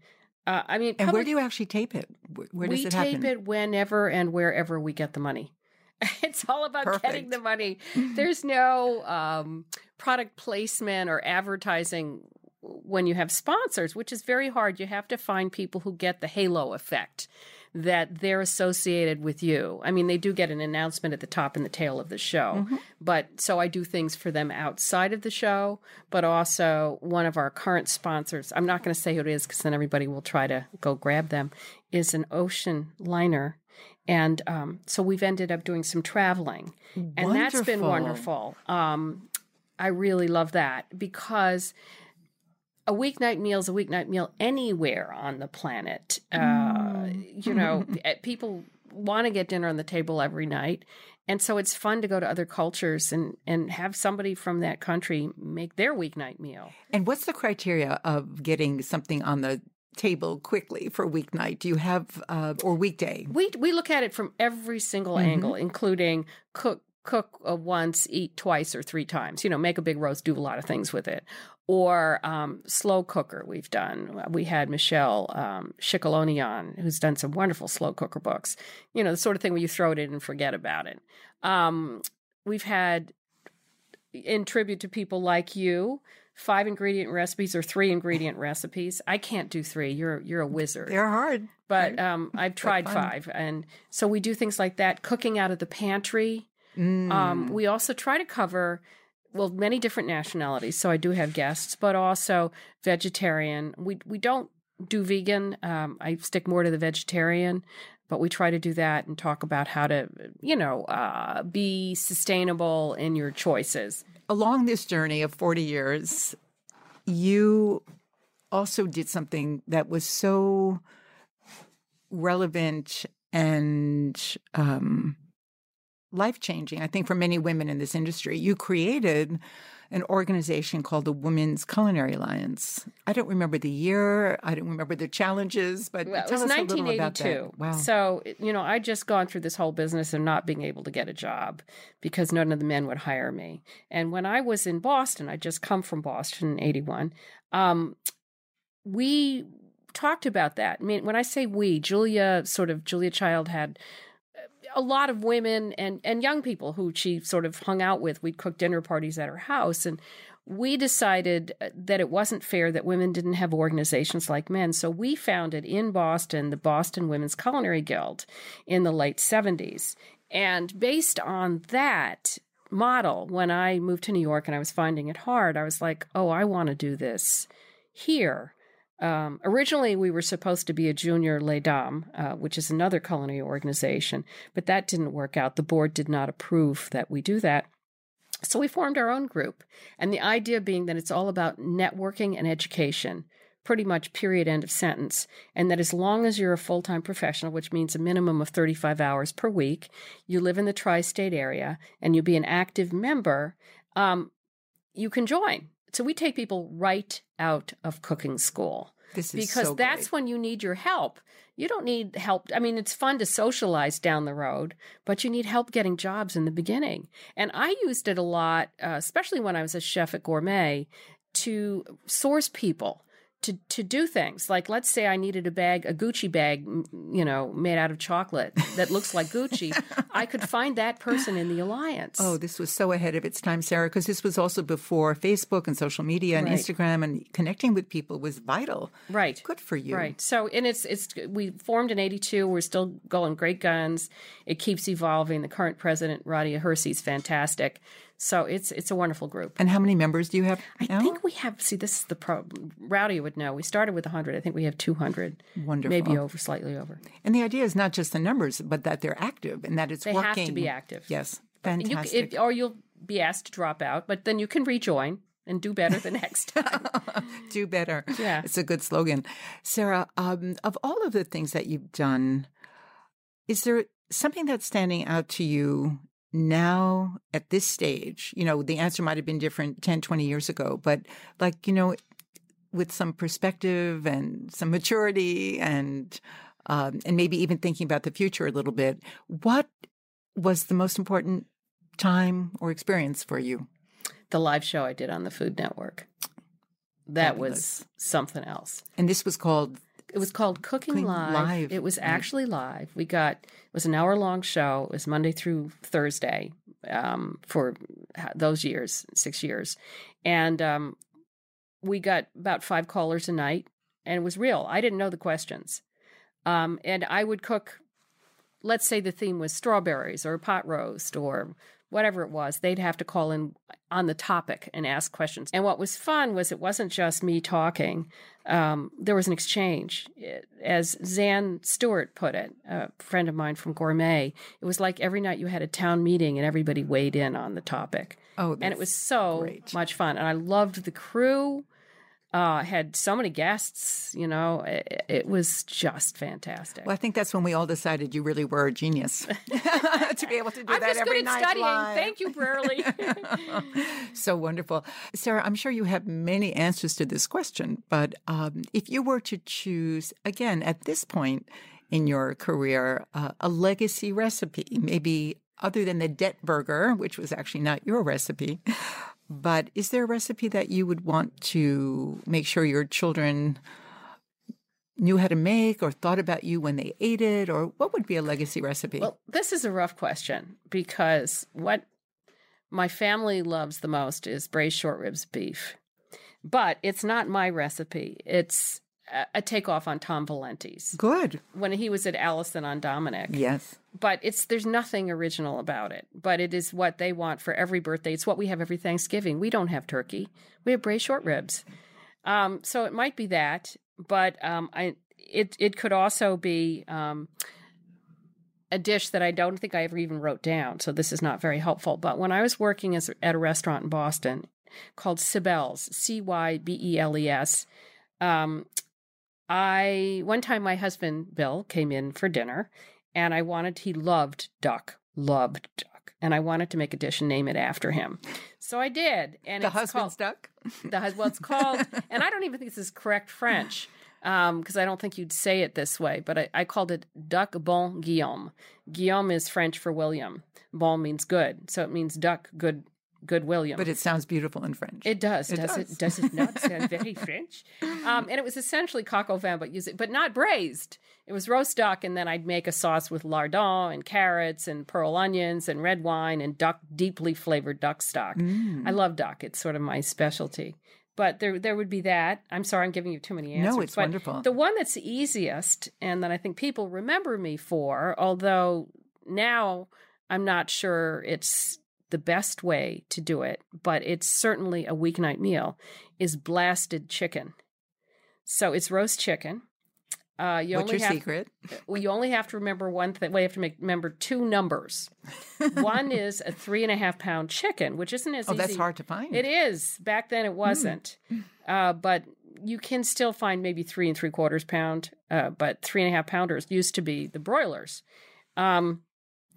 Uh, I mean, And where do you actually tape it? Where, does we tape it whenever and wherever we get the money. It's all about getting the money. There's no um, product placement or advertising when you have sponsors, which is very hard. You have to find people who get the halo effect that they're associated with you. I mean, they do get an announcement at the top and the tail of the show, Mm-hmm. but so I do things for them outside of the show, but also one of our current sponsors, I'm not going to say who it is because then everybody will try to go grab them, is an ocean liner. And um, so we've ended up doing some traveling, and that's been Wonderful. wonderful. Um, I really love that because a weeknight meal is a weeknight meal anywhere on the planet. Uh, you know, eh, people want to get dinner on the table every night. And so it's fun to go to other cultures and, and have somebody from that country make their weeknight meal. And what's the criteria of getting something on the table quickly for weeknight? Do you have uh, or weekday? We we look at it from every single angle, including cook cook uh, once, eat twice or three times. You know, make a big roast, do a lot of things with it. Or um, slow cooker. We've done. We had Michelle um, on, who's done some wonderful slow cooker books. You know, the sort of thing where you throw it in and forget about it. Um, we've had in tribute to people like you. Five ingredient recipes or three ingredient recipes. I can't do three. You're you're a wizard They're hard. but um, I've tried five, and so we do things like that. Cooking out of the pantry. Mm. Um, we also try to cover well many different nationalities. So I do have guests, but also vegetarian. We we don't do vegan. Um, I stick more to the vegetarian, but we try to do that and talk about how to you know uh, be sustainable in your choices. Along this journey of 40 years, you also did something that was so relevant and um, life changing, I think, for many women in this industry. You created an organization called the Women's Culinary Alliance. I don't remember the year, I don't remember the challenges, but Well, it was us a little about 1982. that. Wow. So, you know, I'd just gone through this whole business of not being able to get a job because none of the men would hire me. And when I was in Boston, I'd just come from Boston in 81, um, we talked about that. I mean, when I say we, Julia, sort of, Julia Child had a lot of women and and young people who she sort of hung out with. We'd cook dinner parties at her house, and we decided uh, that it wasn't fair that women didn't have organizations like men. So we founded in Boston the Boston Women's Culinary Guild in the late seventies, and based on that model, when I moved to New York and I was finding it hard, I was like, oh, I want to do this here. Um, originally, we were supposed to be a junior Les Dames, uh, which is another culinary organization, but that didn't work out. The board did not approve that we do that. So we formed our own group. And the idea being that it's all about networking and education, pretty much period end of sentence. And that as long as you're a full time professional, which means a minimum of 35 hours per week, you live in the tri state area, and you be an active member, um, you can join. So we take people right out of cooking school this is because so that's when you need your help. You don't need help. I mean, it's fun to socialize down the road, but you need help getting jobs in the beginning. And I used it a lot, uh, especially when I was a chef at Gourmet, to source people to to do things like let's say I needed a bag, a Gucci bag, you know, made out of chocolate that looks like Gucci. I could find that person in the alliance. Oh, this was so ahead of its time, Sara, because this was also before Facebook and social media and Right. Instagram, and connecting with people was vital. right. Good for you. Right. So, and it's it's we formed in '82. We're still going great guns. It keeps evolving. The current president, Radia Hersey, is fantastic. So it's it's a wonderful group. And how many members do you have I think we have. See, this is the problem. Rowdy would know. We started with 100. I think we have 200. Wonderful. Maybe over, slightly over. and the idea is not just the numbers, but that they're active and that it's They working. have to be active. Yes, You, fantastic. it, or you'll be asked to drop out, but then you can rejoin and do better the next time. do better. Yeah. It's a good slogan. Sara, um, of all of the things that you've done, is there something that's standing out to you now at this stage? You know, the answer might have been different 10, 20 years ago, but like, you know, with some perspective and some maturity and um, and maybe even thinking about the future a little bit, what was the most important time or experience for you? the live show I did on the Food Network. That Fabulous. was something else. And this was called It was called Cooking Cooking Live. Live, It was actually live. We got it was an hour long show. It was Monday through Thursday um, for those years, six years, and um, we got about five callers a night, and it was real. I didn't know the questions. Um, and I would cook, let's say the theme was strawberries or pot roast or whatever it was, they'd have to call in on the topic and ask questions. And what was fun was it wasn't just me talking, um, there was an exchange. As Zanne Stewart put it, a friend of mine from Gourmet, it was like every night you had a town meeting and everybody weighed in on the topic. Oh, and it was so great. much fun. And I loved the crew uh, had so many guests. You know, it, it, was just fantastic. Well, I think that's when we all decided you really were a genius to be able to do that. I'm that just every good at night studying. live. Thank you, Burley. so wonderful, Sara. I'm sure you have many answers to this question, but um, if you were to choose again at this point in your career uh, a legacy recipe, maybe other than the Det burger, which was actually not your recipe, but is there a recipe that you would want to make sure your children knew how to make or thought about you when they ate it? Or what would be a legacy recipe? Well, this is a rough question because what my family loves the most is braised short ribs beef. But it's not my recipe. It's a takeoff on Tom Valenti's. Good. When he was at Alison on Dominick. Yes. But it's there's nothing original about it. But it is what they want for every birthday. It's what we have every Thanksgiving. We don't have turkey. We have braised short ribs. Um, so it might be that, but um, I it it could also be um, a dish that I don't think I ever even wrote down. So this is not very helpful. But when I was working as at a restaurant in Boston called Cybele's, C Y B E L E S, um, I one time my husband Bill came in for dinner and I wanted he loved duck, loved duck. And I wanted to make a dish and name it after him. So I did. And the it's husband's called, duck? The well it's called and I don't even think this is correct French. because um, I don't think you'd say it this way, but I, I, called it duck Bon Guillaume. Guillaume is French for William. Bon means good, so it means duck, good Good William. But it sounds beautiful in French. It does. It does, does. it? Does it not sound very French? Um, and it was essentially coq au vin, but use it, but not braised. It was roast duck, and then I'd make a sauce with lardon and carrots and pearl onions and red wine and duck, deeply flavored duck stock. Mm. I love duck. It's sort of my specialty. But there, there would be that. I'm sorry, I'm giving you too many answers. No, it's but wonderful. The one that's easiest, and that I think people remember me for, although now I'm not sure it's the best way to do it, but it's certainly a weeknight meal, is blasted chicken. So it's roast chicken. Uh, you What's only your have, secret? Well, you only have to remember one thing. Well, you have to make, remember two numbers. one is a three and a half pound chicken, which isn't as Oh, easy. that's hard to find. It is. Back then, it wasn't. Uh, but you can still find maybe three and three quarters pound. Uh, but three and a half pounders used to be the broilers. Um,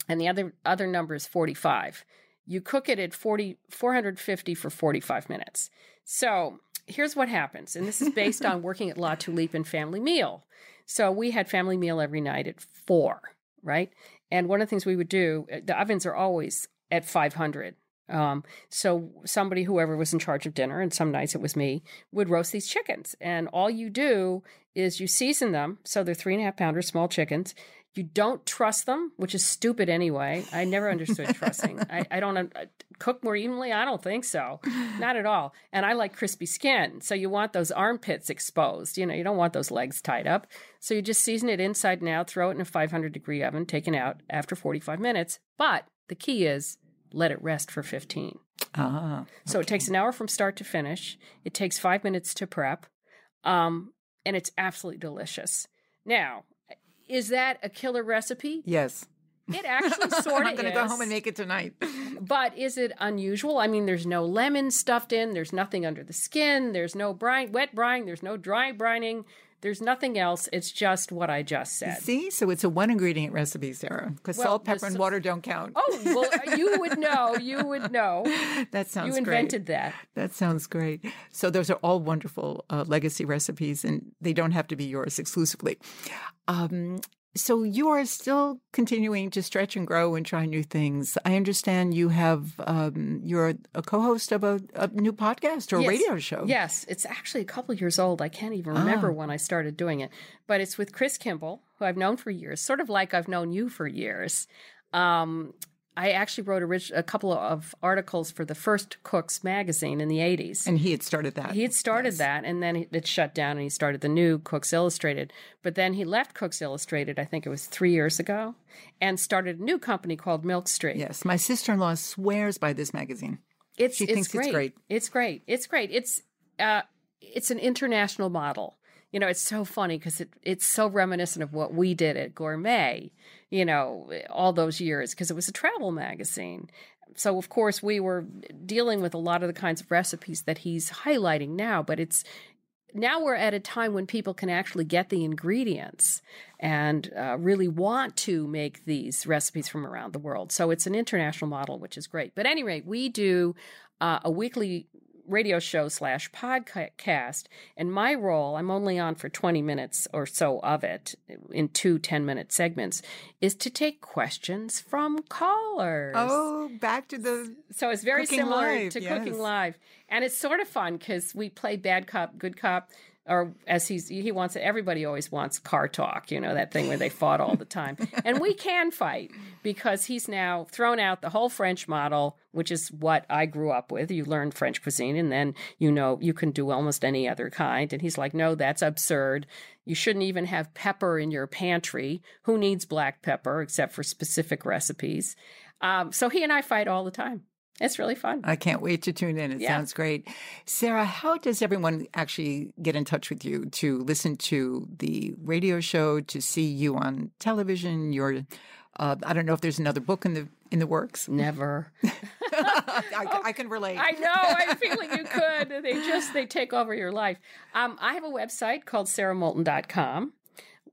and the other other number is 45. You cook it at 40, 450 for 45 minutes. So here's what happens. And this is based on working at La Tulipe and Family Meal. So we had family meal every night at four, right? And one of the things we would do, the ovens are always at 500. Um, so somebody, whoever was in charge of dinner, and some nights it was me, would roast these chickens. And all you do is you season them. So they're three and a half pounder small chickens. You don't trust them, which is stupid anyway. I never understood trusting. I, I don't cook more evenly. I don't think so. Not at all. And I like crispy skin. So you want those armpits exposed. You know, you don't want those legs tied up. So you just season it inside and out, throw it in a 500 degree oven, take it out after 45 minutes. But the key is let it rest for 15. Ah. So it takes an hour from start to finish. It takes five minutes to prep. Um, and it's absolutely delicious. Now, is that a killer recipe? Yes. It actually sort of I'm going to go home and make it tonight. But is it unusual? I mean, there's no lemon stuffed in. There's nothing under the skin. There's no brine, wet brine. There's no dry brining. There's nothing else. It's just what I just said. See, so it's a one ingredient recipe, Sara, because Well, salt, pepper, and water don't count. Oh, well, you would know. You would know. that sounds great You great. invented that. That sounds great. So those are all wonderful uh, legacy recipes, and they don't have to be yours exclusively. Um, so you are still continuing to stretch and grow and try new things. I understand you have um, you're a co-host of a, a new podcast or Yes. radio show. Yes, it's actually a couple years old. I can't even remember Ah. when I started doing it, but it's with Chris Kimball, who I've known for years, sort of like I've known you for years. Um, I actually wrote a, a, couple of articles for the first Cooks magazine in the 80s. And he had started that. He had started yes. that, and then it shut down, and he started the new Cooks Illustrated. But then he left Cooks Illustrated, I think it was three years ago, and started a new company called Milk Street. Yes, my sister in law swears by this magazine. It's, she it's thinks great. it's great. It's great. It's great. It's, uh, it's an international model you know, it's so funny because it, it's so reminiscent of what we did at Gourmet, you know, all those years because it was a travel magazine. So, of course, we were dealing with a lot of the kinds of recipes that he's highlighting now, but it's now we're at a time when people can actually get the ingredients and uh, really want to make these recipes from around the world. So it's an international model, which is great. But anyway, we do uh, a weekly radio show slash podcast. And my role, I'm only on for 20 minutes or so of it in two 10 minute segments, is to take questions from callers. Oh, back to the. So it's very similar live, to yes. Cooking Live. And it's sort of fun because we play bad cop, good cop or as he's he wants it, everybody always wants car talk you know that thing where they fought all the time. And we can fight because he's now thrown out the whole french model which is what i grew up with. You learn french cuisine and then you know you can do almost any other kind. And he's like no that's absurd. You shouldn't even have pepper in your pantry. Who needs black pepper except for specific recipes? Um, so he and i fight all the time it's really fun. I can't wait to tune in. It yeah. sounds great. Sara, how does everyone actually get in touch with you to listen to the radio show, to see you on television? Your, uh, I don't know if there's another book in the in the works. Never. I, I, can relate. I know. I'm feeling you could. They just they take over your life. Um, I have a website called saramoulton.com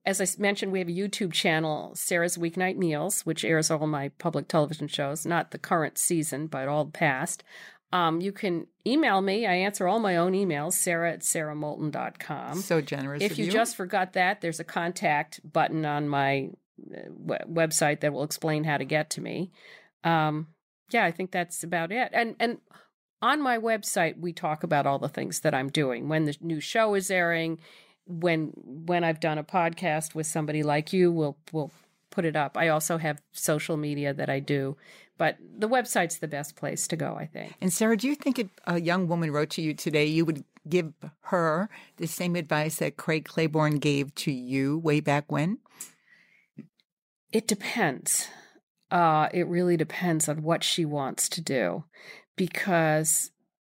as I mentioned, we have a YouTube channel, Sara's Weeknight Meals, which airs all my public television shows, not the current season, but all the past. Um, you can email me. I answer all my own emails, sara at saramoulton.com. So generous. If you, you, just forgot that, there's a contact button on my uh, website that will explain how to get to me. Um, yeah, I think that's about it. And, and, on my website, we talk about all the things that I'm doing when the new show is airing when when I've done a podcast with somebody like you, we'll we'll put it up. I also have social media that I do, but the website's the best place to go, I think. And Sara, do you think if a young woman wrote to you today, you would give her the same advice that Craig Claiborne gave to you way back when? It depends. Uh, it really depends on what she wants to do, because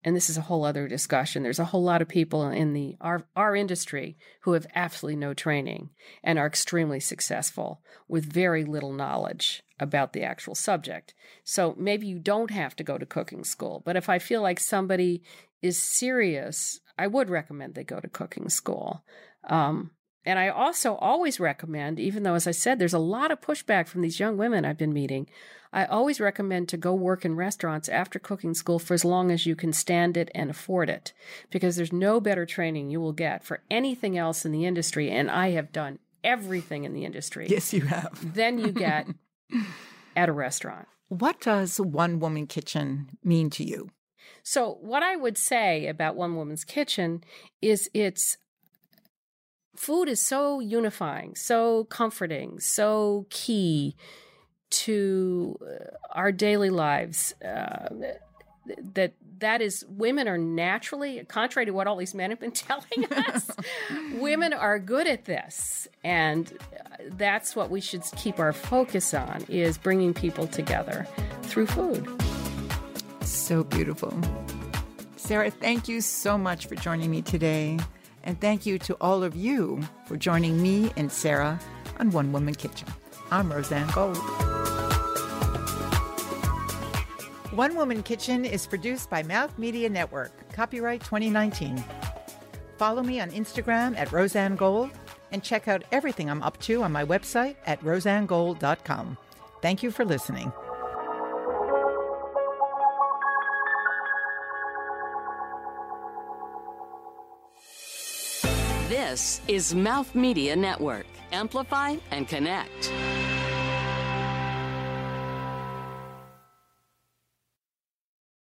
and this is a whole other discussion. There's a whole lot of people in the our our industry who have absolutely no training and are extremely successful with very little knowledge about the actual subject. So maybe you don't have to go to cooking school, but if I feel like somebody is serious, I would recommend they go to cooking school. Um, and I also always recommend, even though, as I said, there's a lot of pushback from these young women I've been meeting, I always recommend to go work in restaurants after cooking school for as long as you can stand it and afford it, because there's no better training you will get for anything else in the industry. And I have done everything in the industry. Yes, you have. Then you get at a restaurant. What does One Woman Kitchen mean to you? So, what I would say about One Woman's Kitchen is it's food is so unifying, so comforting, so key to uh, our daily lives. Uh, that that is women are naturally contrary to what all these men have been telling us women are good at this. And that's what we should keep our focus on is bringing people together through food. So beautiful. Sara thank you so much for joining me today and thank you to all of you for joining me and Sara on One Woman Kitchen. I'm Rozanne Gold. One Woman Kitchen is produced by Mouth Media Network, copyright 2019. Follow me on Instagram at Rozanne Gold and check out everything I'm up to on my website at rozannegold.com. Thank you for listening. This is Mouth Media Network. Amplify and connect.